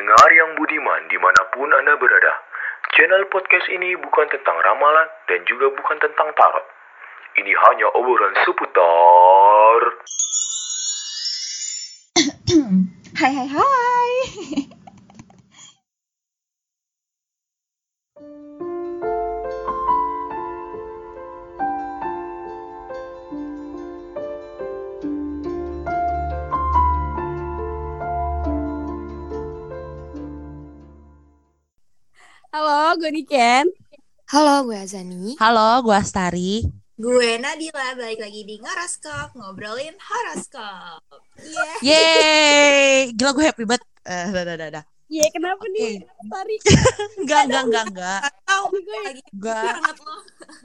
pendengar yang budiman di mana pun Anda berada. Channel podcast ini bukan tentang ramalan dan juga bukan tentang tarot. Ini hanya obrolan seputar... Hai hai hai. Halo, gue Niken. Halo, gue Azani. Halo, gue Astari. Gue Nadila, balik lagi di Ngoroskop, ngobrolin horoskop. Yeah. Yeay, gila gue happy banget. Eh, dah, dah, dah, dah. Iya, kenapa nih? Tari. Enggak, enggak, enggak, enggak. Tahu gue lagi Enggak,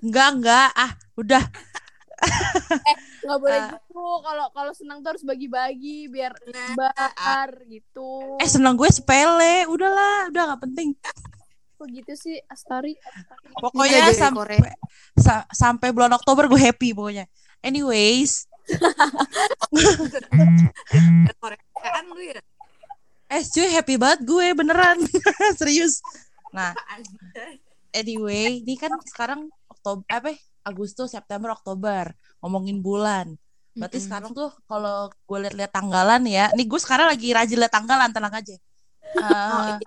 enggak, enggak. Ah, udah. nggak boleh Ah. gitu. Kalau kalau senang tuh harus bagi-bagi biar Nah, bar gitu. Eh, senang gue sepele. Udahlah, udah gak penting. Kok gitu sih, Astari? Pokoknya dari sampai sa- sampai bulan Oktober gue happy pokoknya. Anyways, Koreaan lu ya? eh cuy happy banget gue beneran. Serius. Nah, anyway, ini kan sekarang Oktober apa ya? Agustus, September, Oktober ngomongin bulan. Berarti Mm-mm. sekarang tuh kalau gue lihat-lihat tanggalan ya, nih gue sekarang lagi rajin lihat tanggalan, tenang aja. Eh,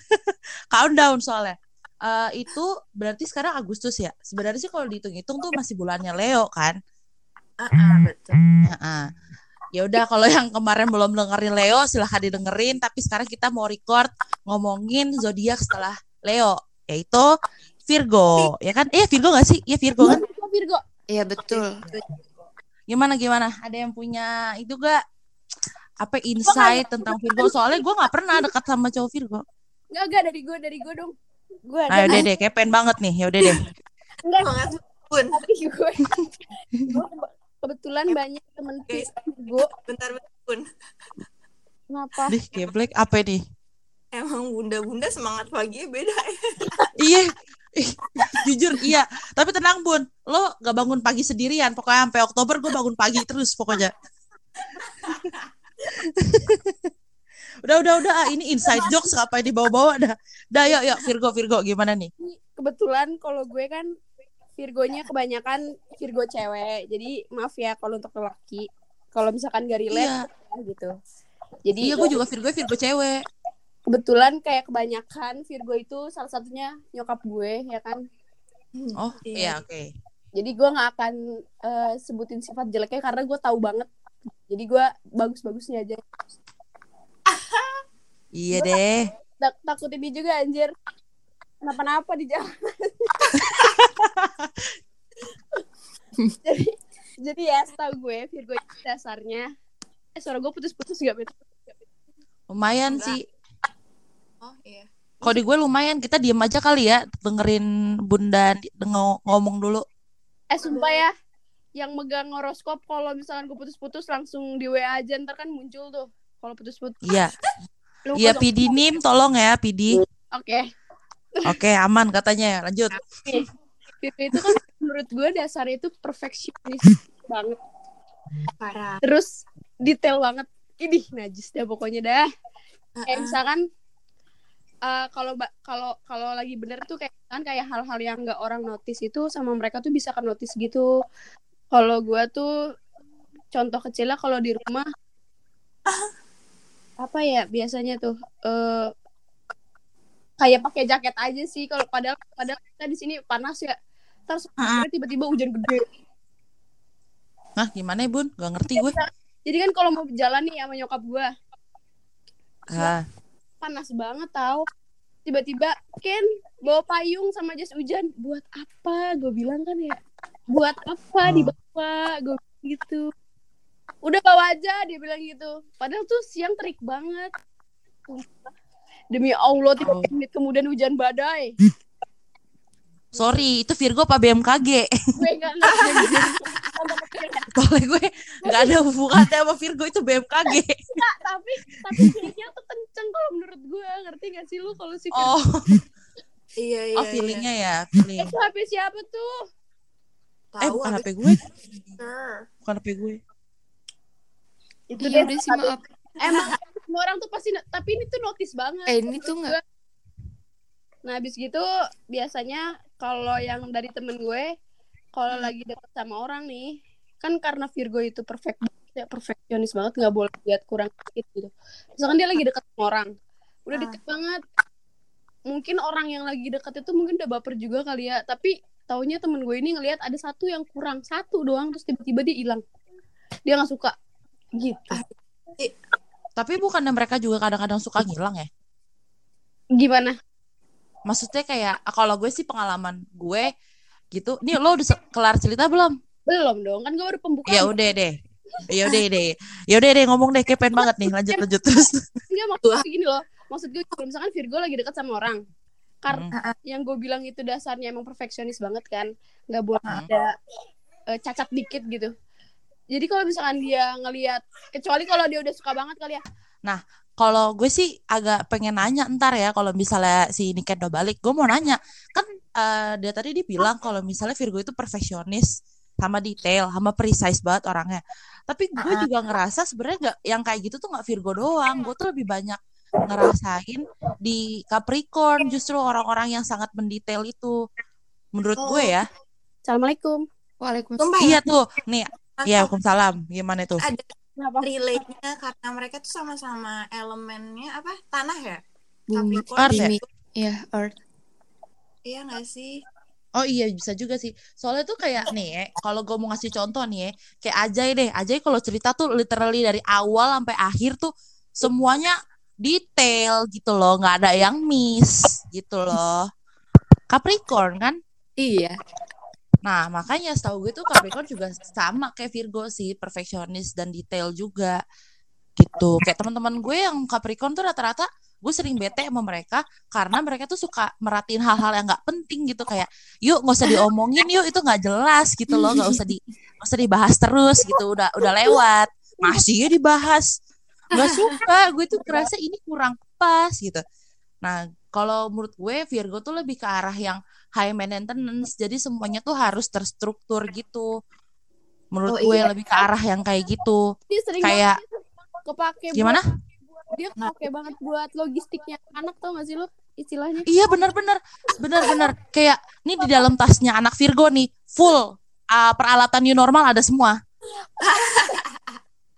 countdown soalnya. Eh, itu berarti sekarang Agustus ya. Sebenarnya sih kalau dihitung-hitung tuh masih bulannya Leo kan. Ah, ah, betul. Heeh. Ya udah kalau yang kemarin belum dengerin Leo silahkan didengerin. Tapi sekarang kita mau record ngomongin zodiak setelah Leo, yaitu Virgo, ya kan? Eh Virgo gak sih? Iya Virgo kan? Virgo, Virgo. Iya betul. Gimana gimana? Ada yang punya itu gak? Apa insight tentang Virgo? Soalnya gue nggak pernah dekat sama cowok Virgo. Enggak, enggak dari gue, dari gue dong. Gue ada udah deh, kayak pengen banget nih. Ya udah deh. enggak pun. tapi gue. gue kebe- kebetulan banyak temen. Virgo. Bentar bentar pun. Kenapa? Dih, geblek apa nih? Emang bunda-bunda semangat pagi beda ya. Iya. Jujur iya, tapi tenang Bun, lo gak bangun pagi sendirian, pokoknya sampai Oktober gue bangun pagi terus pokoknya. udah udah udah ah, ini inside jokes apa yang dibawa-bawa dah. Dah yuk yuk Virgo Virgo gimana nih? kebetulan kalau gue kan Virgonya kebanyakan Virgo cewek. Jadi maaf ya kalau untuk lelaki. Kalau misalkan gak relate Iya. ya gitu. Jadi Iya gue juga Virgo Virgo cewek. kebetulan kayak kebanyakan Virgo itu salah satunya nyokap gue ya kan. Oh iya oke. Jadi gue nggak akan eh, sebutin sifat jeleknya karena gue tahu banget. Jadi gue bagus-bagusnya aja. Iya deh. Tak- takut ini juga anjir. Kenapa-napa di jalan. jadi jadi ya setahu gue Virgo itu dasarnya eh suara gue putus-putus gak betul Lumayan Enggak. sih. Oh iya. Kalau di gue lumayan kita diem aja kali ya dengerin Bunda ngo- ngomong dulu. eh sumpah ya yang megang horoskop kalau misalkan gue putus-putus langsung di WA aja ntar kan muncul tuh kalau putus-putus Iya. Iya PD Nim tolong ya PD. oke Oke aman katanya. Lanjut. Virgo itu kan menurut gue dasarnya itu perfeksionis banget Parah. terus detail banget ini najis dah pokoknya dah Ah, kayak misalkan eh, kalau ba- kalau kalau lagi bener tuh kayak kan kayak hal-hal yang nggak orang notice itu sama mereka tuh bisa kan notice gitu kalau gue tuh contoh kecilnya kalau di rumah apa ya biasanya tuh eh kayak pakai jaket aja sih. Kalau padahal padahal kita di sini panas ya. Terus tiba-tiba hujan gede. Hah gimana ya Bun? Gak ngerti gue. jadi kan kalau mau jalan nih sama nyokap gue Ah, panas banget tau. Tiba-tiba Ken bawa payung sama jas hujan. Buat apa? Gue bilang kan ya buat apa Hmm. dibawa gue gitu udah bawa aja dia bilang gitu padahal tuh siang terik banget demi Allah tiga Oh. menit kemudian hujan badai sorry itu Virgo apa BMKG? gue nggak ngerti Soalnya gue gak ada hubungannya sama Virgo itu BMKG. Nggak, tapi tapi feelingnya tuh kenceng kalau menurut gue ngerti gak sih lu kalau si Virgo Oh, Iya iya. oh feelingnya ya, feeling. itu HP siapa tuh Tahu Eh bukan abis HP gue, bukan HP gue. itu Iya deh udah sih maaf. emang semua orang tuh pasti tapi ini tuh notice banget. Eh ini tuh nggak? Nah habis gitu biasanya kalau yang dari temen gue kalau lagi deket sama orang nih kan karena Virgo itu perfect ya perfeksionis banget nggak boleh lihat kurang dikit gitu. Misalkan dia lagi deket sama orang udah Ah. deket banget. Mungkin orang yang lagi deket itu mungkin udah baper juga kali ya tapi taunya temen gue ini ngelihat ada satu yang kurang satu doang terus tiba-tiba dia hilang dia nggak suka gitu Tapi bukannya mereka juga kadang-kadang suka ngilang ya? gimana Maksudnya kayak kalau gue sih pengalaman gue gitu. Nih lo udah kelar cerita belum? belum dong kan gue baru pembukaan Ya udah deh. Ya udah deh. Ya udah deh ngomong deh kepen banget nih. Lanjut lanjut terus. Enggak maksud gue gini loh. Maksud gue kalau misalkan Virgo lagi dekat sama orang. Karena Hmm. yang gue bilang itu dasarnya emang perfeksionis banget kan. nggak boleh Hmm. ada eh, cacat dikit gitu. Jadi kalau misalkan dia ngelihat kecuali kalau dia udah suka banget kali ya. Kalau gue sih agak pengen nanya ntar ya kalau misalnya si Niken udah balik, gue mau nanya. Kan eh, dia tadi dibilang kalau misalnya Virgo itu perfeksionis sama detail, sama precise banget orangnya. Tapi gue juga ngerasa sebenarnya nggak yang kayak gitu tuh nggak Virgo doang. Gue tuh lebih banyak ngerasain di Capricorn justru orang-orang yang sangat mendetail itu. Menurut gue ya. Assalamualaikum. Waalaikumsalam. Sumpah ya, Iya tuh. Nih, ya Waalaikumsalam. Gimana itu? ada relate-nya karena mereka tuh sama-sama elemennya apa? Tanah ya? Bumi. Capricorn. Earth ya? Bumi. Iya, Earth. Iya gak sih? Oh iya bisa juga sih. Soalnya tuh kayak nih, ya, kalau gue mau ngasih contoh nih, ya, kayak Ajay deh. Ajay kalau cerita tuh literally dari awal sampai akhir tuh semuanya detail gitu loh, nggak ada yang miss gitu loh. Capricorn kan? Iya. Nah makanya setahu gue tuh Capricorn juga sama kayak Virgo sih, perfeksionis dan detail juga gitu. Kayak teman-teman gue yang Capricorn tuh rata-rata gue sering bete sama mereka karena mereka tuh suka merhatiin hal-hal yang nggak penting gitu kayak yuk nggak usah diomongin yuk itu nggak jelas gitu loh nggak usah di nggak usah dibahas terus gitu udah udah lewat masih ya dibahas nggak suka. Gue tuh kerasa ini kurang pas gitu. Nah kalau menurut gue Virgo tuh lebih ke arah yang high maintenance. Jadi semuanya tuh harus terstruktur gitu. Menurut Oh, gue iya. lebih ke arah yang kayak gitu. Dia sering kayak banget kepake gimana? Buat- dia kepake banget buat logistiknya anak tau gak sih lo istilahnya? Iya benar-benar benar-benar kayak nih di dalam tasnya anak Virgo nih full uh, peralatan new normal ada semua.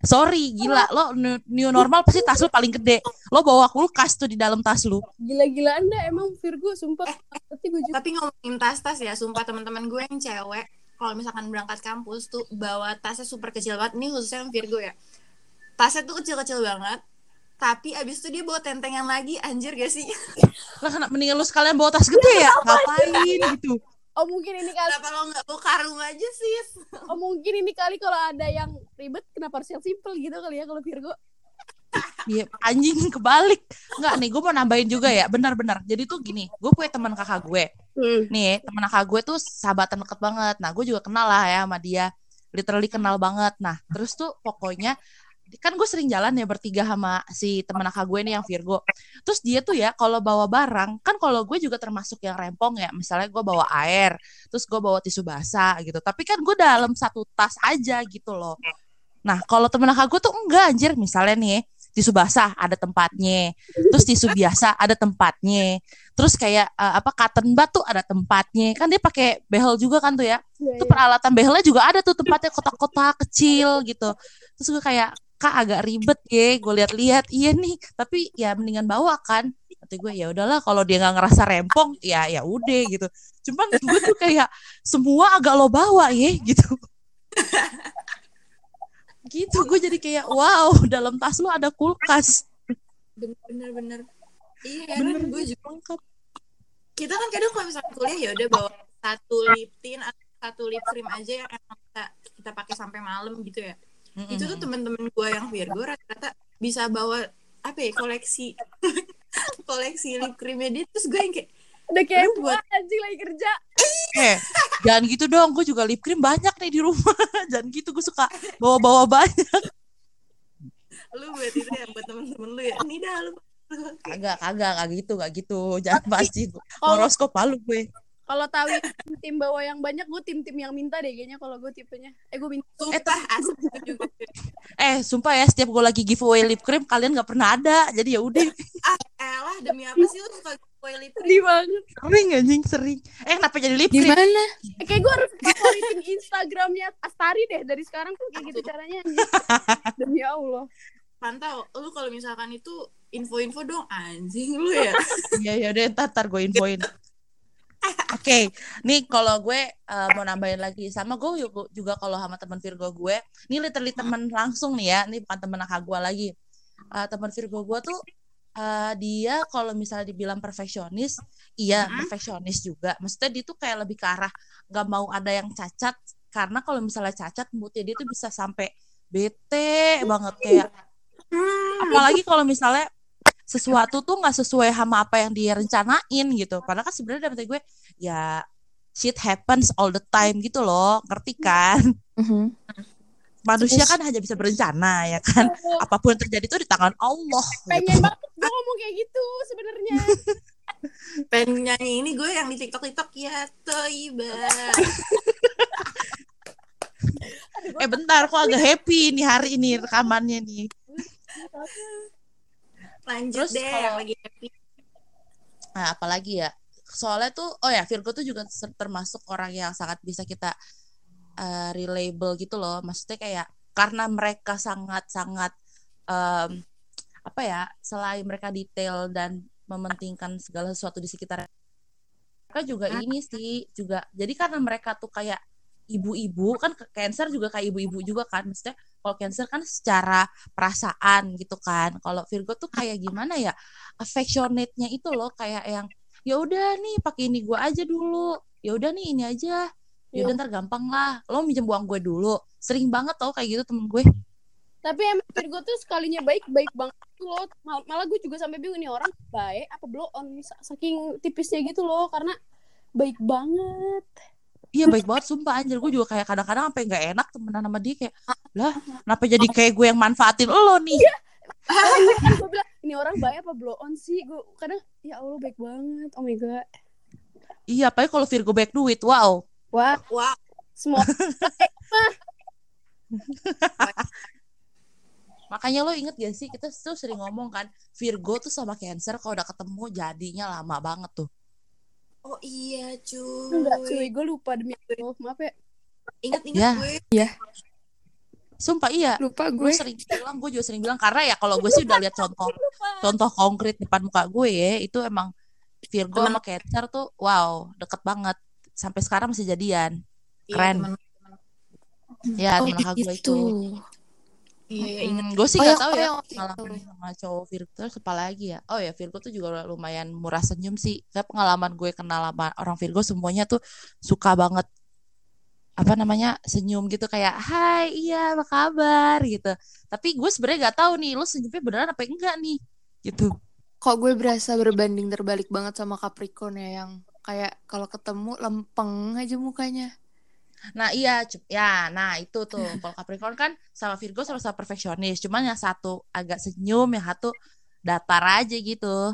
Sorry, gila lo new, new normal pasti tas lu paling gede. Lo bawa kulkas tuh di dalam tas lu. Gila-gila anda emang Virgo sumpah. Tapi gue juga Tapi ngomongin tas-tas ya, sumpah teman-teman gue yang cewek, kalau misalkan berangkat kampus tuh bawa tasnya super kecil banget. Ini khususnya yang Virgo ya. Tasnya tuh kecil-kecil banget. Tapi abis itu dia bawa tentengan lagi, anjir gak sih? Lah kenapa mendingan lu sekalian bawa tas gede ya? Ngapain gitu? Oh mungkin ini kali Kenapa lo nggak bawa karung aja sih? Oh mungkin ini kali kalau ada yang ribet kenapa harus yang simple gitu kali ya kalau Virgo. Iya, anjing kebalik. Enggak nih, gue mau nambahin juga ya. Benar-benar. Jadi tuh gini, gue punya teman kakak gue. Hmm. nih temen kakak gue tuh sahabatan deket banget nah gue juga kenal lah ya sama dia literally kenal banget nah terus tuh pokoknya kan gue sering jalan ya bertiga sama si temen kakak gue nih yang Virgo. Terus dia tuh ya kalau bawa barang kan kalau gue juga termasuk yang rempong ya. Misalnya gue bawa air terus gue bawa tisu basah gitu. Tapi kan gue dalam satu tas aja gitu loh. Nah kalau temen kakak gue tuh enggak anjir. Misalnya nih tisu basah ada tempatnya. Terus tisu biasa ada tempatnya. Terus kayak eh, apa cotton bud tuh ada tempatnya. Kan dia pakai behel juga kan tuh ya. Iya, itu peralatan behelnya juga ada tuh tempatnya kotak-kotak kecil gitu. Terus gue kayak kak agak ribet ya gue lihat-lihat iya nih tapi ya mendingan bawa kan kata gue ya udahlah kalau dia nggak ngerasa rempong ya ya udah gitu cuman gue tuh kayak semua agak lo bawa ya gitu gitu gue jadi kayak wow dalam tas lo ada kulkas Bener-bener bener. Iya, bener kan gue juga. lengkap Kita kan kadang kalau misalkan kuliah ya udah bawa satu lip tint atau satu lip cream aja yang emang kita, kita pakai sampai malam gitu ya. Itu tuh temen-temen gue yang Virgo rata-rata bisa bawa apa ya koleksi koleksi lip creamnya dia terus gue yang kayak Udah kayak buat- anjing lagi kerja. Eh, jangan gitu dong. Gue juga lip cream banyak nih di rumah. jangan gitu. Gue suka bawa-bawa banyak. lu buat itu ya buat temen-temen lu ya ini dah lu Kagak, kagak, kagak gitu, kagak gitu. Jangan pasti horoskop malu gue. Kalau tahu tim bawa yang banyak, gue tim-tim yang minta deh kayaknya kalau gue tipenya. Eh gue minta. Sumpah asli gue juga. Eh, sumpah ya setiap gue lagi giveaway lip cream kalian nggak pernah ada. Jadi ya udah Ah, elah demi apa sih lu suka gue lip cream? Sedih banget. sering anjing sering. Eh, kenapa jadi lip Di cream? mana? Eh, kayak gue harus favoritin Instagramnya Astari deh dari sekarang tuh kayak gitu caranya. Demi Allah. Pantau, lu kalau misalkan itu info-info dong anjing lu ya. Iya ya udah ntar, ntar gue infoin. Oke, nih kalau gue eh, mau nambahin lagi sama gue juga- juga kalau sama teman Virgo gue, ini literally teman langsung nih ya, ini bukan teman kakak gue lagi. Eh, teman Virgo gue tuh eh, dia kalau misalnya dibilang perfeksionis, iya Mm-mm. perfeksionis juga. Maksudnya dia tuh kayak lebih ke arah nggak mau ada yang cacat, karena kalau misalnya cacat moodnya dia tuh bisa sampai bete banget kayak apalagi kalau misalnya sesuatu tuh nggak sesuai sama apa yang dia rencanain gitu padahal kan sebenarnya dalam hati gue ya shit happens all the time gitu loh ngerti kan Mhm. manusia kan hanya bisa berencana ya kan apa pun yang terjadi itu di tangan Allah Pengen gitu. banget gue ngomong kayak gitu sebenarnya. pengen nyanyi ini gue yang di TikTok TikTok ya Toiba. eh bentar kok agak happy nih hari ini rekamannya nih Lanjut Terus deh kalau- yang lagi happy. Nah, apalagi ya? Soalnya tuh, oh ya, Virgo tuh juga termasuk orang yang sangat bisa kita eh, reliable gitu loh. Maksudnya kayak karena mereka sangat-sangat em, apa ya? Selain mereka detail dan mementingkan segala sesuatu di sekitar mereka juga ini sih juga. Jadi karena mereka tuh kayak ibu-ibu kan Cancer juga kayak ibu-ibu juga kan. Maksudnya kalau Cancer kan secara perasaan gitu kan. Kalau Virgo tuh kayak gimana ya? affectionate-nya itu loh kayak yang ya udah nih pakai ini gue aja dulu ya udah nih ini aja ya udah ntar gampang lah lo minjem uang gue dulu sering banget tau kayak gitu temen gue Tapi emang Virgo tuh sekalinya baik baik banget tuh loh. Mal- Malah gue juga sampai bingung nih orang baik apa blow on Sa- saking tipisnya gitu loh karena baik banget. Iya baik banget sumpah anjir. Gue juga kayak kadang-kadang sampai nggak enak temenan sama dia kayak lah kenapa jadi kayak gue yang manfaatin lo nih? Gue bilang ini orang baik apa blow on sih? Gue kadang ya Allah baik banget. Oh my god. iya apalagi kalau Virgo baik duit. Wow. Wah, Wah, semua makanya lo inget gak sih kita tuh sering ngomong kan Virgo tuh sama Cancer kalau udah ketemu jadinya lama banget tuh oh iya cuy. enggak cuy, gue lupa demi Allah. Maaf ya. Ingat-ingat Ya. gue. sumpah iya Lupa gue gue. sering bilang gue juga sering bilang karena ya kalau gue sih udah lihat contoh contoh konkret depan muka gue ya itu emang Virgo Temen- sama Cancer tuh wow deket banget sampai sekarang masih jadian Iya, Keren. temen- ya Oh kakak gue itu. Iya, iya. Hmm, gue sih Oh, yang- tahu oh, ya pengalaman itu. sama cowok Virgo terus apa lagi ya? Oh ya Virgo tuh juga lumayan murah senyum sih. Kayak pengalaman gue kenal sama orang Virgo semuanya tuh suka banget apa namanya senyum gitu. Kayak Hai iya apa kabar? gitu. Tapi gue sebenarnya nggak tahu nih lo senyumnya beneran apa enggak nih? Gitu. Kok gue berasa berbanding terbalik banget sama Capricorn ya yang kayak kalau ketemu lempeng aja mukanya. Nah iya, ya, nah itu tuh kalau Capricorn kan sama Virgo sama-sama perfeksionis, cuman yang satu agak senyum, yang satu datar aja gitu.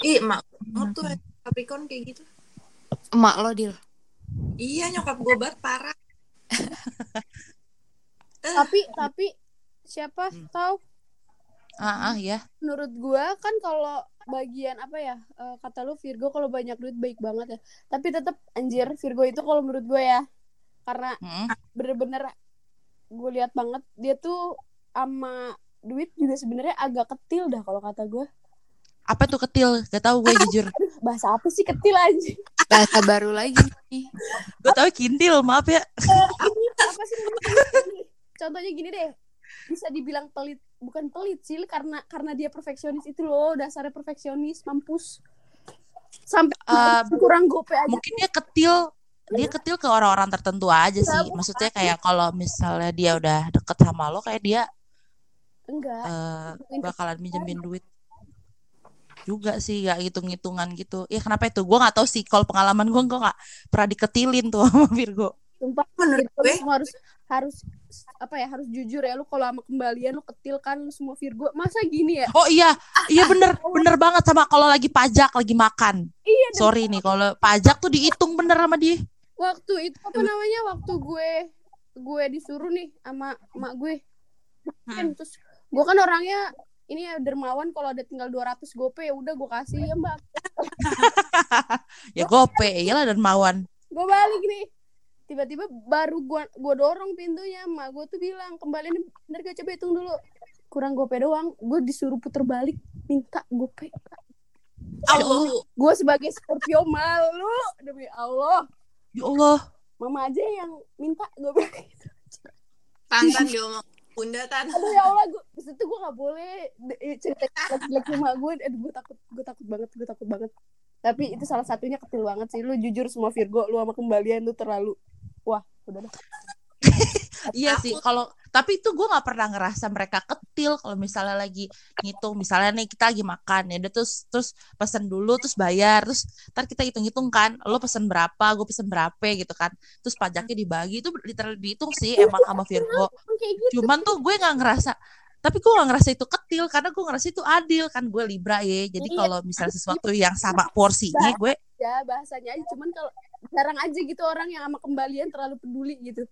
Ih, emak banget tuh Capricorn kayak gitu. Emak lo, Dil. Iya, nyokap gue banget parah. Tapi tapi siapa Hmm. tahu Ah, ah ya, menurut gua kan kalau bagian apa ya eh, kata lu Virgo kalau banyak duit baik banget ya tapi tetap anjir Virgo itu kalau menurut gue ya karena Mm. bener-bener gue lihat banget dia tuh sama duit juga sebenarnya agak ketil dah kalau kata gue apa tuh ketil? Gak tahu gue jujur. bahasa apa sih ketil anjir Bahasa baru lagi gue tahu kintil, maaf ya. ini apa sih namanya? contohnya gini deh bisa dibilang pelit bukan pelit sih karena karena dia perfeksionis itu loh dasarnya perfeksionis mampus. Sampai Eh, kurang gope aja. Mungkin dia ketil, dia ketil ke orang-orang tertentu aja sih. Maksudnya kayak kalau misalnya dia udah deket sama lo, kayak dia enggak. eh, bakalan minjemin duit. Juga sih gak hitung-hitungan gitu. Ya kenapa itu? Gue nggak tahu sih. Kalau pengalaman gue gue nggak pernah diketilin tuh sama Virgo. Sumpah Menurut gue, harus harus apa ya harus jujur ya lu kalau sama kembalian lu ketil kan lu semua Virgo. Masa gini ya? Oh iya, iya bener, bener banget sama kalau lagi pajak, lagi makan. iya sorry nih kalau pajak tuh dihitung bener sama dia. Waktu itu apa namanya? Waktu gue gue disuruh nih sama emak gue. Kan terus gue kan orangnya ini ya dermawan kalau ada tinggal 200 gope ya udah gue kasih ya mbak. Ya gope iyalah dan mawan gue balik nih tiba-tiba baru gue gue dorong pintunya emak gue tuh bilang kembaliin bener gak? Coba hitung dulu. Kurang gope doang gue disuruh puter balik minta gope. Allah. gue sebagai Scorpio malu demi Allah. Ya Allah. Mama aja yang minta gope. Gitu Tantan dia ngomong. Bunda tan. aduh ya Allah gue itu gue gak boleh eh, cerita jelek sama gue aduh gue takut gue takut banget gue takut banget tapi itu salah satunya kecil banget sih. Lu jujur semua Virgo lu sama kembalian lu terlalu wah udah dah Iya sih, kalau tapi itu gue nggak pernah ngerasa mereka ketil kalau misalnya lagi ngitung, misalnya nih kita lagi makan ya, udah terus terus pesen dulu, terus bayar, terus ntar kita hitung-hitung kan, lo pesen berapa, gue pesen berapa gitu kan, terus pajaknya dibagi itu literal dihitung sih emang sama Virgo. Gitu. Cuman tuh gue nggak ngerasa, tapi gue nggak ngerasa itu ketil karena gue ngerasa itu adil kan gue libra ya, jadi Iya. kalau misalnya sesuatu yang sama porsinya gue ya bahasanya aja cuman kalau jarang aja gitu orang yang sama kembalian terlalu peduli gitu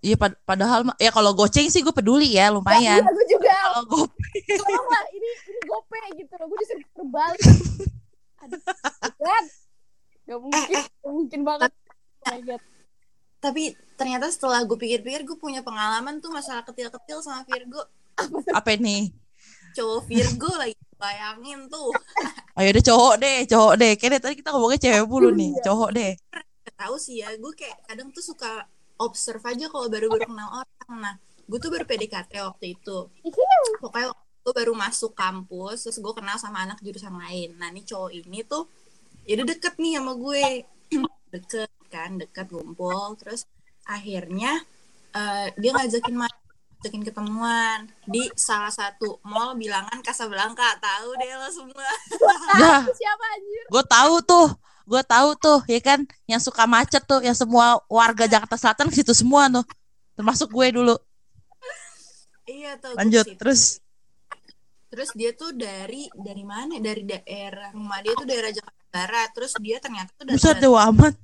Iya pad- padahal mah- ya kalau goceng sih gue peduli ya lumayan. Iya, gue juga Kalau gue lah ini ini gope gitu loh gue disuruh terbalik aduh God. gak mungkin gak mungkin banget oh my God. Tapi ternyata setelah gue pikir-pikir gue punya pengalaman tuh masalah kecil-kecil sama Virgo. Apa nih? Cowok Virgo lagi bayangin tuh. Ayo deh cowok deh, cowok deh. Kayaknya tadi kita ngomongnya cewek mulu nih, Iya. cowok deh. Tahu sih ya, gue kayak kadang tuh suka observe aja kalau baru-baru kenal orang. Nah, gue tuh baru PDKT waktu itu. Pokoknya gue baru masuk kampus, terus gue kenal sama anak jurusan lain. Nah, nih cowok ini tuh, ya udah deket nih sama gue. deket kan, deket ngumpul. Terus akhirnya eh, dia ngajakin main ngajakin ketemuan di salah satu mall bilangan Casablanca. Tahu deh lo semua. Ya, Itu siapa anjir? gue tahu tuh, gue tahu tuh, ya kan, yang suka macet tuh, yang semua warga Jakarta Selatan ke situ semua tuh, termasuk gue dulu. iya tuh Lanjut, terus? Terus dia tuh dari dari mana? Dari daerah rumah dia tuh daerah Jakarta Barat. Terus dia ternyata tuh buset datang dewa amat.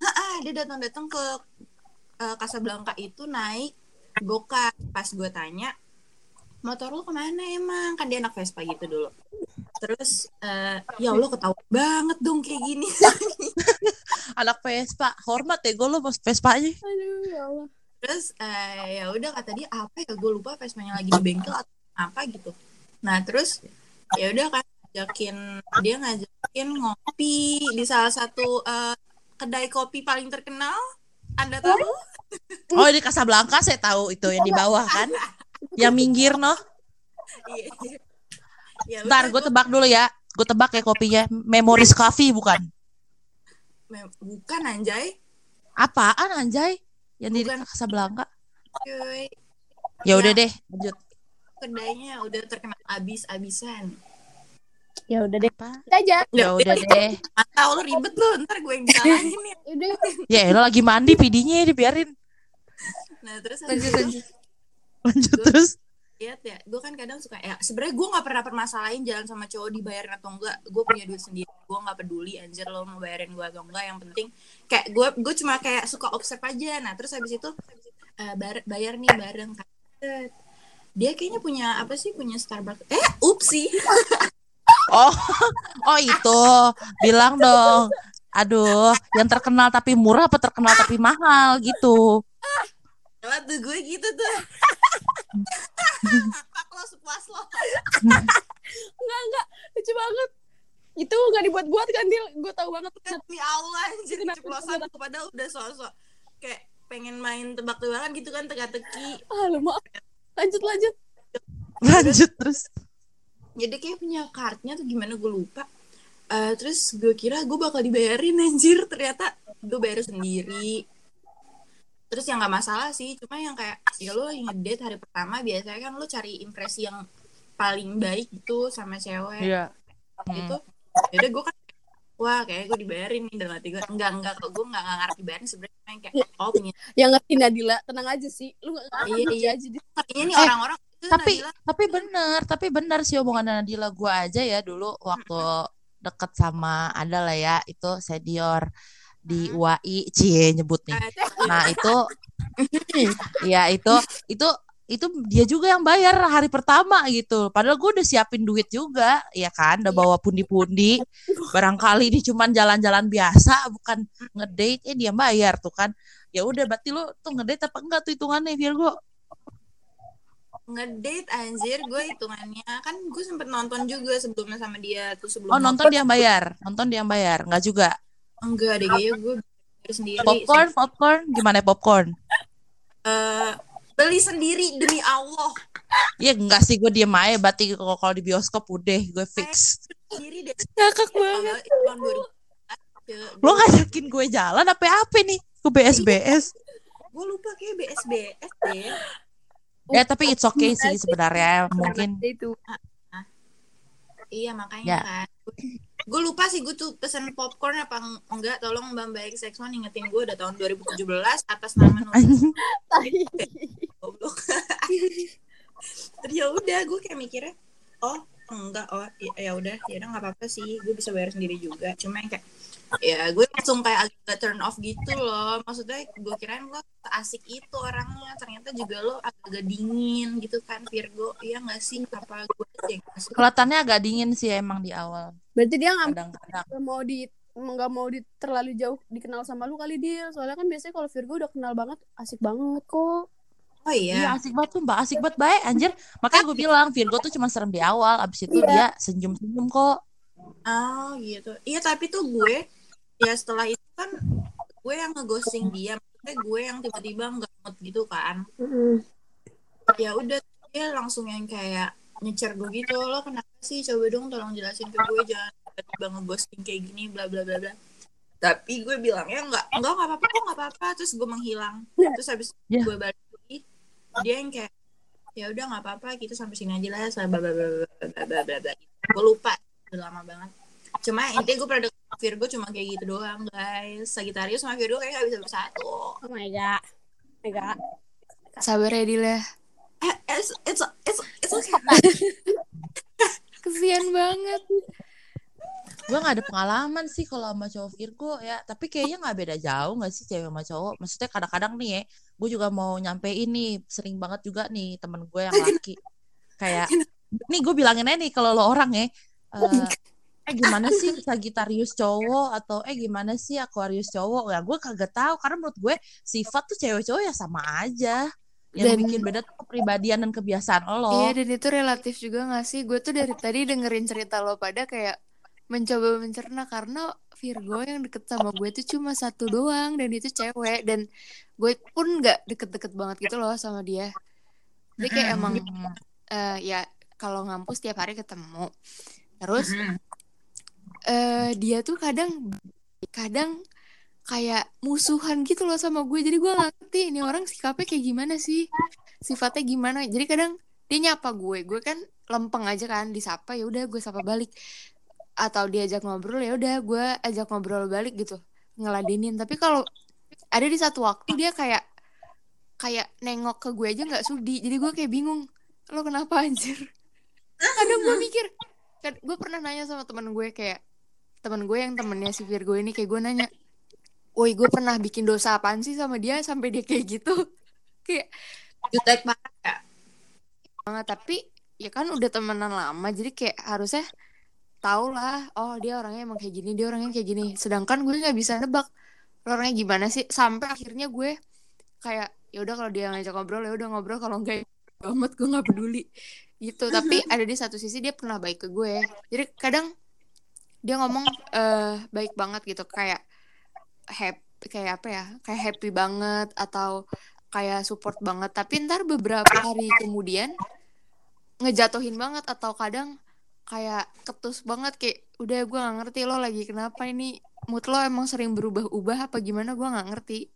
ah dia datang datang ke eh, Casablanca itu naik gokar pas gue tanya motor lu ke mana emang? Kan dia anak Vespa gitu dulu. Terus eh, ya Allah ketahuan banget dong kayak gini. Anak Vespa, hormat ya gue lo pas Vespanya. aduh ya Allah. Terus eh, ya udah kata dia apa ya? Gue lupa Vespanya lagi di bengkel atau apa gitu. Nah terus ya udah kan ngajakin dia ngajakin ngopi di salah satu eh, kedai kopi paling terkenal anda tahu Oh di Casablanca saya tahu itu yang di bawah kan, yang minggir noh. Iya. ya Ntar gue gua- tebak dulu ya, gue tebak ya kopinya, Memories Coffee bukan? bukan anjay Apaan anjay? Yang di Bukan. Casablanca? cuy Ya udah Ya. deh, lanjut. kedainya udah terkenal abis-abisan ya udah deh. Apa? kita aja. Ya udah deh. mata lo ribet lo ntar gue yang disalahin ya. Ya udah. Ya elah lagi mandi pidinya dibiarin. nah terus habis Lanjut itu lanjut. Lanjut Gue- terus. lihat ya gue kan kadang suka ya sebenarnya gue nggak pernah permasalahin jalan sama cowok dibayarin atau enggak. Gue punya duit sendiri gue nggak peduli anjir lo mau bayarin gue atau enggak. Yang penting kayak gue gue cuma kayak suka observe aja. Nah terus habis itu eh, bar- bayar nih bareng kan dia kayaknya punya apa sih punya Starbucks eh upsi Oh, oh itu. Bilang dong. Aduh, yang terkenal tapi murah apa terkenal tapi mahal? Gitu. Lah tuh gue gitu tuh. Pak lo sepuas lo enggak enggak. Lucu banget. Itu nggak dibuat-buat kan dia gue tahu banget. Demi Allah anjir ceplosan padahal udah sosok kayak pengen main tebak-tebakan gitu kan teka-teki. Ah lu mau lanjut lanjut. Lanjut terus. Jadi kayak punya kartnya tuh gimana gue lupa. Eh, terus gue kira gue bakal dibayarin anjir. Ternyata gue bayar sendiri. Terus yang nggak masalah sih cuma yang kayak ya lo lagi ngedate hari pertama biasanya kan lo cari impresi yang paling baik gitu sama cewek. Iya. gitu jadi gue kan wah kayak gue dibayarin nih dalam hati gue enggak enggak kok gue enggak ngarep dibayarin sebenarnya cuma yang kayak oh punya yang ngerti Nadila tenang aja sih. Lu nggak ngerti Iya, iya. aja nih Eh, orang-orang Tapi Nabila, tapi benar, tapi benar sih omongan Nadila gua aja ya dulu waktu deket sama ada lah ya itu senior di UAI cie nyebut nih. Nah itu ya itu itu itu dia juga yang bayar hari pertama gitu. Padahal gue udah siapin duit juga ya kan? Udah bawa pundi-pundi. Barangkali ini cuman jalan-jalan biasa bukan ngedate eh dia bayar tuh kan. Ya udah berarti lo tuh ngedate apa enggak tuh hitungannya? Virgo ngedate anjir. Gue hitungannya kan gue sempet nonton juga sebelumnya sama dia tuh sebelum oh nonton dia yang bayar? Nonton dia yang bayar? Nggak juga? Enggak deh kayaknya gue beli sendiri popcorn popcorn? Gimana popcorn? Eh, beli sendiri demi Allah. Iya enggak sih gue diem aja. Berarti kalau kalau di bioskop udah gue fix. sendiri deh. Ngakak banget. Kalau tahun 2000 lo ngajakin gue jalan apa apa nih? Ke BSBS gue lupa kayak BSBS deh ya tapi it's okay sih sebenarnya. mungkin itu. Iya makanya Ya. kan. Gue lupa sih gue tuh pesen popcorn apa eng- enggak. Tolong mbak mbak XX1 ingetin gue udah tahun 2017 atas nama goblok. Terus ya udah gue kayak mikirnya oh enggak oh ya- ya udah ya udah nggak apa-apa sih gue bisa bayar sendiri juga. Cuma yang kayak ya gue langsung kayak agak turn off gitu loh. Maksudnya gue kirain lo asik itu orangnya ternyata juga lo agak dingin gitu kan Virgo. Iya nggak sih apa gue aja kelihatannya agak dingin sih emang di awal. Berarti dia nggak mau di nggak mau di terlalu jauh dikenal sama lu kali dia soalnya kan biasanya kalau Virgo udah kenal banget asik banget kok oh Iya. Iya asik banget tuh mbak asik banget baik anjir. Makanya gue bilang Virgo tuh cuma serem di awal abis itu Iya. dia senyum-senyum kok. Oh gitu. Iya tapi tuh gue ya setelah itu kan gue yang ngeghosting dia maksudnya gue yang tiba-tiba nggak mood gitu kan. Ya udah dia langsung yang kayak nyecer gue gitu lo kenapa sih? Coba dong tolong jelasin ke gue jangan tiba-tiba ngeghosting kayak gini bla bla bla bla. Tapi gue bilangnya nggak nggak nggak apa-apa kok nggak apa-apa. Terus gue menghilang. Terus habis Ya. gue balik dia yang kayak ya udah nggak apa-apa gitu sampai sini aja lah bla bla bla bla bla bla bla gitu. gue lupa udah lama banget. Cuma intinya gue pernah dengar Virgo cuma kayak gitu doang guys. Sagitarius sama Virgo kayak gak bisa bersatu. Oh my god. Oh my god. Sabar ya Dila ya. eh, it's it's it's it's okay. kesian banget gue nggak ada pengalaman sih kalau sama cowok Virgo ya. Tapi kayaknya nggak beda jauh nggak sih cewek sama cowok? Maksudnya kadang-kadang nih ya gue juga mau nyampe ini sering banget juga nih temen gue yang laki. Kayak nih gue bilangin aja nih kalau lo orang ya eh, eh gimana sih Sagittarius cowok atau eh gimana sih Aquarius cowok? Ya gue kagak tahu karena menurut gue sifat tuh cewek cowok ya sama aja. Yang Dan- bikin beda tuh kepribadian dan kebiasaan lo. Iya dan itu relatif juga gak sih? Gue tuh dari tadi dengerin cerita lo pada kayak mencoba mencerna karena Virgo yang deket sama gue tuh cuma satu doang dan itu cewek dan gue pun nggak deket-deket banget gitu loh sama dia. Jadi kayak emang eh, ya kalau ngampus tiap hari ketemu. Terus eh dia tuh kadang kadang kayak musuhan gitu loh sama gue. Jadi gue ngerti ini orang sikapnya kayak gimana sih sifatnya gimana. Jadi kadang dia nyapa gue. Gue kan lempeng aja kan disapa ya udah gue sapa balik atau diajak ngobrol ya udah gue ajak ngobrol balik gitu ngeladenin tapi kalau ada di satu waktu dia kayak kayak nengok ke gue aja nggak sudi. Jadi gue kayak bingung lo kenapa anjir? Kadang gue mikir kan gue pernah nanya sama teman gue kayak teman gue yang temennya si Virgo ini kayak gue nanya woi gue pernah bikin dosa apaan sih sama dia sampai dia kayak gitu? Kayak jutek banget ya banget tapi ya kan udah temenan lama jadi kayak harusnya tau lah oh dia orangnya emang kayak gini dia orangnya kayak gini. Sedangkan gue nggak bisa nebak. Orangnya gimana sih? Sampai akhirnya gue kayak ya udah kalau dia ngajak ngobrol ya udah ngobrol. Kalau enggak ya amat gue nggak peduli. Gitu. Tapi ada di satu sisi dia pernah baik ke gue. Jadi kadang dia ngomong eh baik banget gitu. Kayak happy kayak apa ya? Kayak happy banget atau kayak support banget. Tapi ntar beberapa hari kemudian ngejatuhin banget atau kadang kayak ketus banget kayak udah gue nggak ngerti lo lagi kenapa ini mood lo emang sering berubah-ubah apa gimana? Gue nggak ngerti.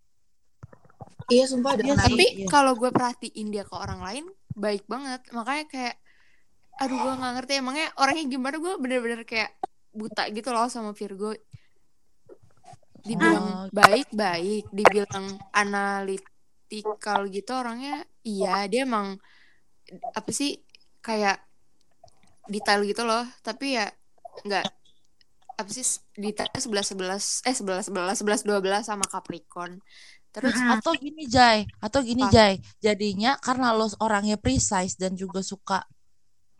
Iya sumpah ada Iya tapi iya. kalau gue perhatiin dia ke orang lain baik banget. Makanya kayak aduh gue nggak ngerti emangnya orangnya gimana? Gue bener-bener kayak buta gitu loh sama Virgo. Dibilang Oh. baik baik dibilang analitikal gitu orangnya iya dia emang apa sih kayak detail gitu loh tapi ya nggak apa sih detail sebelas sebelas eh sebelas sebelas sebelas dua belas sama Capricorn terus Mm-mm. Atau gini Jai, atau gini? Jai. Jadinya karena lo orangnya precise dan juga suka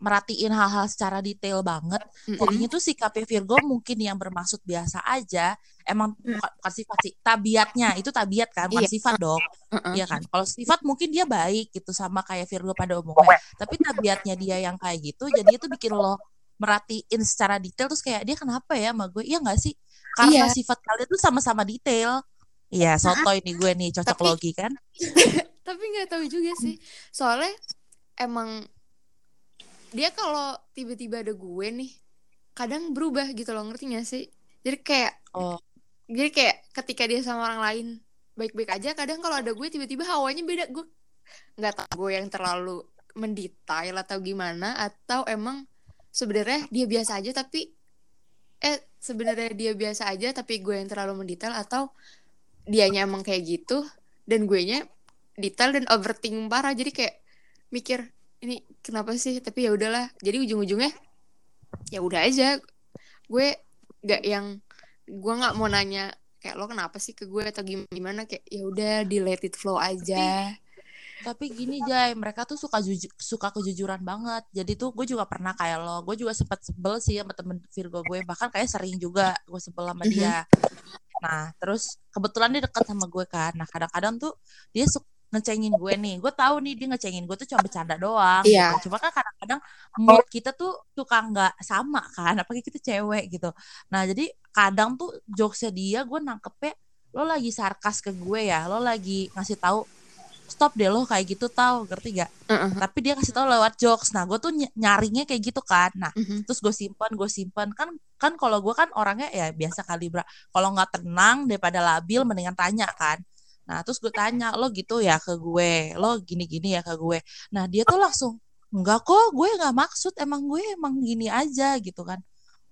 merhatiin hal-hal secara detail banget, mm-mm. jadinya tuh sikapnya Virgo mungkin yang bermaksud biasa aja. Emang Mm. bukan, sifat sih, tabiatnya itu tabiat kan, bukan Iya. sifat dong. Mm-mm. Iya kan? Kalau sifat mungkin dia baik gitu sama kayak Virgo pada umumnya. Tapi tabiatnya dia yang kayak gitu, jadi itu bikin lo merhatiin secara detail terus kayak dia kenapa ya sama gue? Iya nggak sih? Karena Iya. sifat kalian tuh sama-sama detail. Iya, soto ini gue nih cocok Tapi- logi kan? tapi nggak tahu juga sih soalnya emang dia kalau tiba-tiba ada gue nih kadang berubah gitu loh ngerti gak sih? Jadi kayak Oh, jadi kayak ketika dia sama orang lain baik-baik aja kadang kalau ada gue tiba-tiba hawanya beda. Gue nggak tahu gue yang terlalu mendetail atau gimana atau emang sebenarnya dia biasa aja tapi eh sebenarnya dia biasa aja tapi gue yang terlalu mendetail atau dianya emang kayak gitu dan gue nya detail dan overthinking parah. Jadi kayak mikir ini kenapa sih? Tapi ya udahlah. Jadi ujung-ujungnya ya udah aja. Gue nggak yang gue nggak mau nanya kayak lo kenapa sih ke gue? Atau gim- gimana kayak ya udah di let it flow aja. Tapi gini Jai, mereka tuh suka juju- suka kejujuran banget. Jadi tuh gue juga pernah kayak lo, gue juga sempat sebel sih sama temen Virgo gue, bahkan kayak sering juga gue sebel sama Mhm. dia. Nah, terus kebetulan dia dekat sama gue kan. Nah, kadang-kadang tuh dia suka ngecengin gue nih. Gue tahu nih dia ngecengin gue tuh cuma bercanda doang. Iya. Gitu. Cuma kan kadang-kadang mood kita tuh suka nggak sama kan. Apalagi kita cewek gitu. Nah, jadi kadang tuh jokesnya dia gue nangkepnya lo lagi sarkas ke gue ya. Lo lagi ngasih tahu stop deh lo kayak gitu tau ngerti gak? Heeh. Tapi dia kasih tahu lewat jokes. Nah, gue tuh ny- nyaringnya kayak gitu kan. Nah, Mhm. terus gue simpan gue simpan kan kan kalau gue kan orangnya ya biasa kali bra kalau nggak tenang daripada labil mendingan tanya kan nah terus gue tanya lo gitu ya ke gue? Lo gini gini ya ke gue? Nah dia tuh langsung enggak kok gue nggak maksud emang gue emang gini aja gitu kan.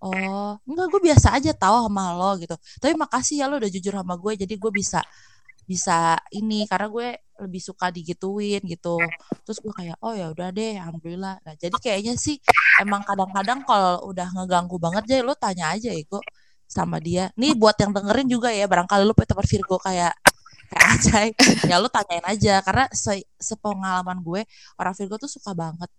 Oh enggak gue biasa aja tahu sama lo gitu. Tapi makasih ya lo udah jujur sama gue jadi gue bisa bisa ini karena gue lebih suka digituin gitu. Terus gue kayak oh ya udah deh alhamdulillah. Nah jadi kayaknya sih emang kadang-kadang kalau udah ngeganggu banget aja lo tanya aja Ego sama dia. Nih buat yang dengerin juga ya barangkali lo punya teman Virgo kayak kayak Acai ya lo tanyain aja karena se sepengalaman gue orang Virgo tuh suka banget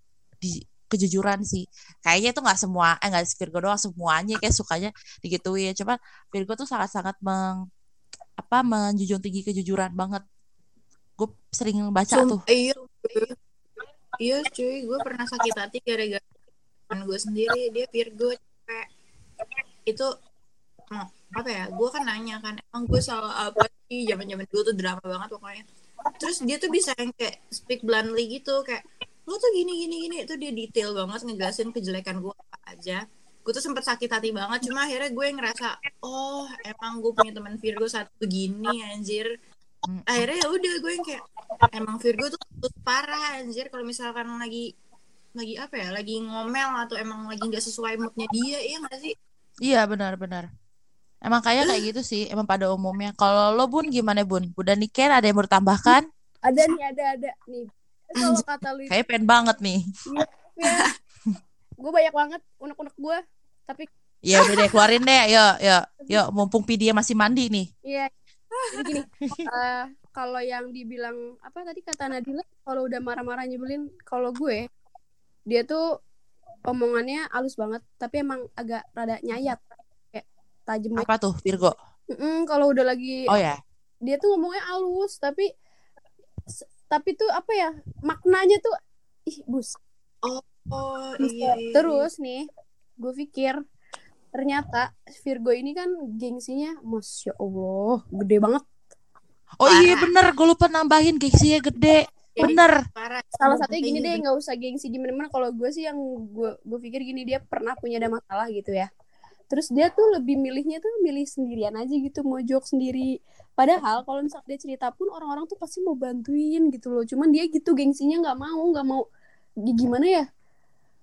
di kejujuran sih. Kayaknya itu nggak semua eh nggak Virgo doang semuanya kayak sukanya digituin. Cuman Virgo tuh sangat-sangat meng apa menjunjung tinggi kejujuran banget. Gue sering baca Sum- tuh. iya iya cuy gue pernah sakit hati gara-gara gue sendiri dia Virgo cewek. Itu oh, apa ya gue kan nanya kan emang gue salah apa sih? Zaman zaman dulu tuh drama banget pokoknya. Terus dia tuh bisa yang kayak speak bluntly gitu kayak lo tuh gini gini gini. Itu dia detail banget ngejelasin kejelekan gue apa aja. Gue tuh sempet sakit hati banget cuma akhirnya gue ngerasa oh emang gue punya teman Virgo satu begini anjir. Akhirnya ya udah gue yang kayak emang Virgo tuh tuh parah anjir. Kalau misalkan lagi lagi apa ya lagi ngomel atau emang lagi nggak sesuai moodnya dia iya nggak sih? Iya benar-benar emang kayak kayak gitu sih emang pada umumnya. Kalau lo bun gimana bun? Udah niken ada yang mau ditambahkan Ada nih, ada ada nih. Kalau kata lu kayak pengen banget nih. Ya, gue banyak banget unek-unek gue. Tapi ya udah deh keluarin deh. Yuk yuk yuk mumpung Pidi masih mandi nih. Iya. Jadi gini, eh, kalau yang dibilang apa tadi kata Nadila, kalau udah marah-marah nyebelin, kalau gue dia tuh omongannya halus banget, tapi emang agak rada nyayat, tajam. apa tuh Virgo Mm-mm, kalau udah lagi oh ya dia tuh ngomongnya halus, tapi tapi tuh apa ya maknanya tuh ih bus. oh iya, iya Terus nih, gue pikir ternyata Virgo ini kan gengsinya, masya Allah, gede banget. oh iya Parah. bener gue lupa nambahin gengsinya gede iya. bener parah salah satunya gini Iya, deh nggak usah gengsi di mana-mana kalau gue sih yang gue gue pikir gini dia pernah punya ada masalah gitu ya terus dia tuh lebih milihnya tuh milih sendirian aja gitu mau joke sendiri. Padahal kalau misalnya dia cerita pun orang-orang tuh pasti mau bantuin gitu loh. Cuman dia gitu gengsinya nggak mau nggak mau. Gi- gimana ya?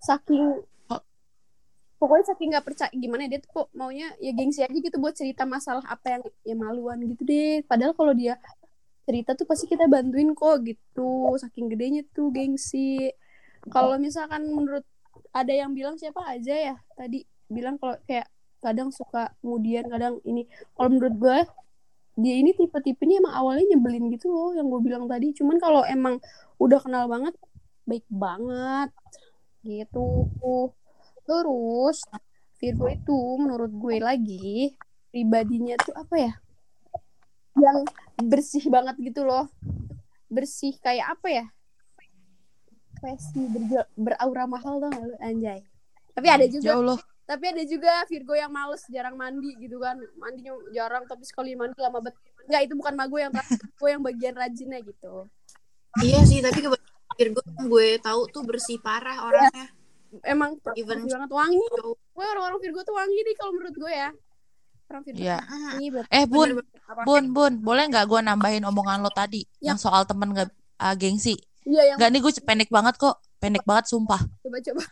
Saking pokoknya saking nggak percaya gimana ya, dia tuh kok maunya ya gengsi aja gitu buat cerita masalah apa yang ya maluan gitu deh. Padahal kalau dia cerita tuh pasti kita bantuin kok gitu. Saking gedenya tuh gengsi. Kalau misalkan menurut ada yang bilang siapa? Aja ya tadi bilang kalau kayak kadang suka kemudian kadang ini. Kalau menurut gue dia ini tipe-tipenya emang awalnya nyebelin gitu loh yang gue bilang tadi. Cuman kalau emang udah kenal banget baik banget gitu. Terus Virgo itu menurut gue lagi pribadinya tuh apa ya? Yang bersih banget gitu loh. Bersih kayak apa ya? Pesi ber beraura mahal dong lu anjay? Tapi ada juga Ya Allah. Tapi ada juga Virgo yang males jarang mandi gitu kan mandinya jarang tapi sekali mandi lama banget Enggak itu bukan mago yang gue yang bagian rajinnya gitu Iya sih, tapi kebanyakan Virgo yang gue tahu tuh bersih parah orangnya. emang Even banget wangi gue orang-orang Virgo tuh wangi nih kalau menurut gue ya orang Virgo Iya. wangi. Eh Bun? Bun, Bun, boleh nggak gue nambahin omongan lo tadi Ya. yang soal temen gak ah, gengsi? iya yang Nggak nih gue pendek banget kok, pendek banget sumpah. coba-coba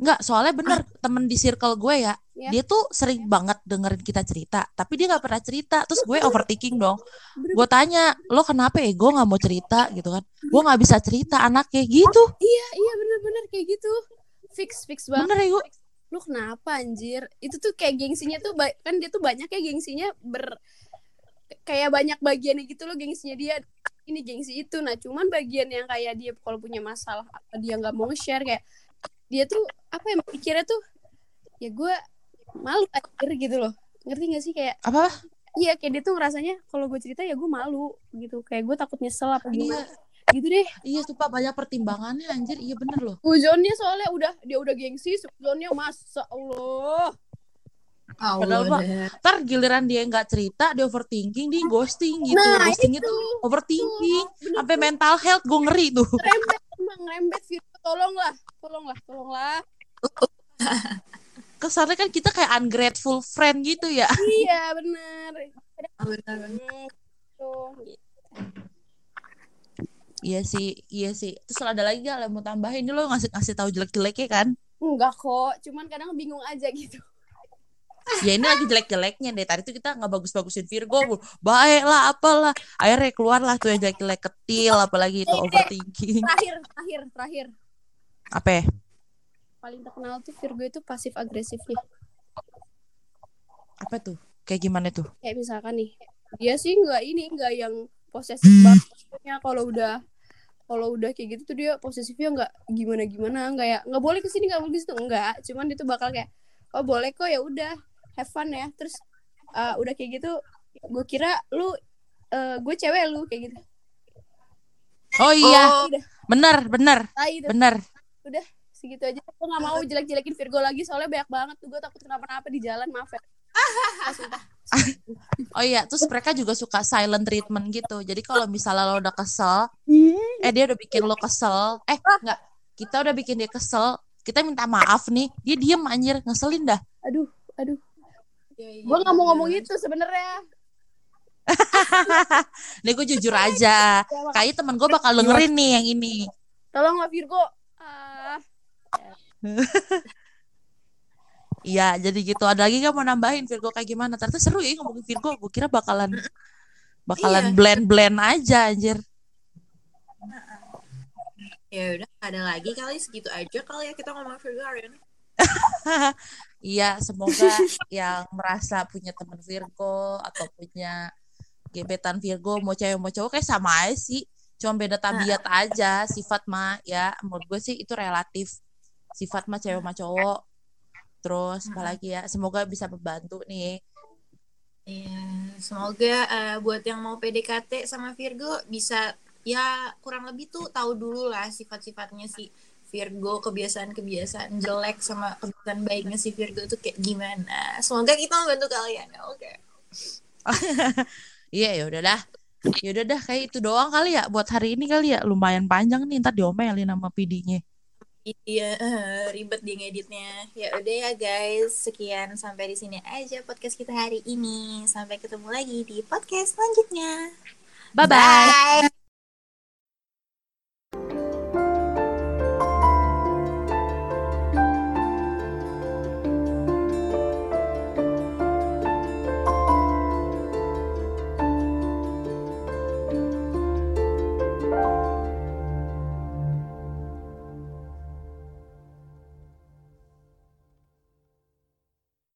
Nggak, soalnya bener temen di circle gue ya, Ya. dia tuh sering banget dengerin kita cerita, tapi dia nggak pernah cerita. Terus gue overthinking dong. Gue tanya, lo kenapa ya? Gue nggak mau cerita gitu kan? Gue nggak bisa cerita anaknya gitu. iya iya bener-bener kayak gitu fix fix banget Bener ya gue. lu kenapa anjir itu tuh kayak gengsinya tuh kan dia tuh banyak ya gengsinya ber kayak banyak bagiannya gitu loh gengsinya dia ini gengsi itu nah cuman bagian yang kayak dia kalau punya masalah apa dia nggak mau share kayak dia tuh apa ya mikirnya tuh ya gue malu anjir gitu loh ngerti gak sih kayak Apa? iya kayak dia tuh ngerasanya kalau gue cerita ya gue malu gitu kayak gue takut nyesel apa Iya, gimana gitu deh iya sumpah banyak pertimbangannya anjir. Iya bener loh. Suzonnya soalnya udah dia udah gengsi Suzonnya masa Allah Padahal, dah. Ntar giliran dia nggak cerita, dia overthinking, dia ghosting gitu. Nah, ghosting itu, itu. overthinking, sampai mental health gue ngeri tuh. ngerembet emang ngerembet Virgo tolonglah tolonglah tolonglah Kesannya kan kita kayak ungrateful friend gitu ya. iya bener Ah, benar, benar. Tuh, gitu. Iya sih, iya sih. Terus ada lagi gak yang mau tambahin? Ini lo ngasih ngasih tahu jelek-jeleknya kan? enggak kok cuman kadang bingung aja gitu Ya ini lagi jelek-jeleknya deh. Tadi tuh kita nggak bagus-bagusin Virgo, baik lah, apalah. Akhirnya keluar lah tuh yang jelek-jelek ketil, apalagi itu overthinking. terakhir terakhir terakhir Apa? ya? paling terkenal tuh Virgo itu pasif agresifnya Apa tuh? Kayak gimana tuh? kayak misalkan nih dia sih nggak ini nggak yang posesif banget kalau udah kalau udah kayak gitu tuh dia posesifnya nggak gimana gimana nggak ya nggak boleh ke sini nggak boleh ke situ enggak cuman dia tuh bakal kayak oh boleh kok ya udah have fun ya terus uh, udah kayak gitu gue kira lu uh, gue cewek lu kayak gitu Oh iya, Oh, udah bener, bener, bener. Udah segitu aja. Gue nggak mau jelek-jelekin Virgo lagi soalnya banyak banget tuh. Gue takut kenapa-napa di jalan maaf ya. Ah. Oh iya, terus mereka juga suka silent treatment gitu. Jadi kalau misalnya lo udah kesel, eh dia udah bikin lo kesel, eh enggak, kita udah bikin dia kesel, kita minta maaf nih, dia diem anjir, ngeselin dah. aduh aduh. Iya, iya, gue nggak mau ngomong benar. itu sebenarnya. Nih gue jujur aja, Ya, kayaknya temen gue bakal dengerin nih yang ini. tolong lah Virgo Iya, jadi gitu. Ada lagi gak mau nambahin Virgo kayak gimana? Ternyata seru ya ngomongin Virgo. Gue kira bakalan bakalan Iya. blend-blend aja anjir. Ya udah, ada lagi kali segitu aja kali ya kita ngomong Virgo hari ini. Iya, semoga yang merasa punya temen Virgo atau punya gebetan Virgo mau cewek mau cowok kayak sama aja sih. Cuma beda tabiat aja, sifat mah ya menurut gue sih itu relatif. Sifat mah cewek mah cowok. Terus apalagi ya, semoga bisa membantu nih. Iya, semoga eh, buat yang mau PDKT sama Virgo bisa ya kurang lebih tuh tahu dulu lah sifat-sifatnya si Virgo, kebiasaan-kebiasaan jelek sama kebiasaan baiknya si Virgo itu kayak gimana. Semoga kita membantu kalian. Oke. Iya, ya udah dah. Ya udah dah kayak itu doang kali ya buat hari ini kali ya. Lumayan panjang nih ntar diomelin sama PD-nya. Iya, eh, ribet dia ngeditnya. Ya udah ya guys, sekian sampai di sini aja podcast kita hari ini. Sampai ketemu lagi di podcast selanjutnya. Bye bye. Bye.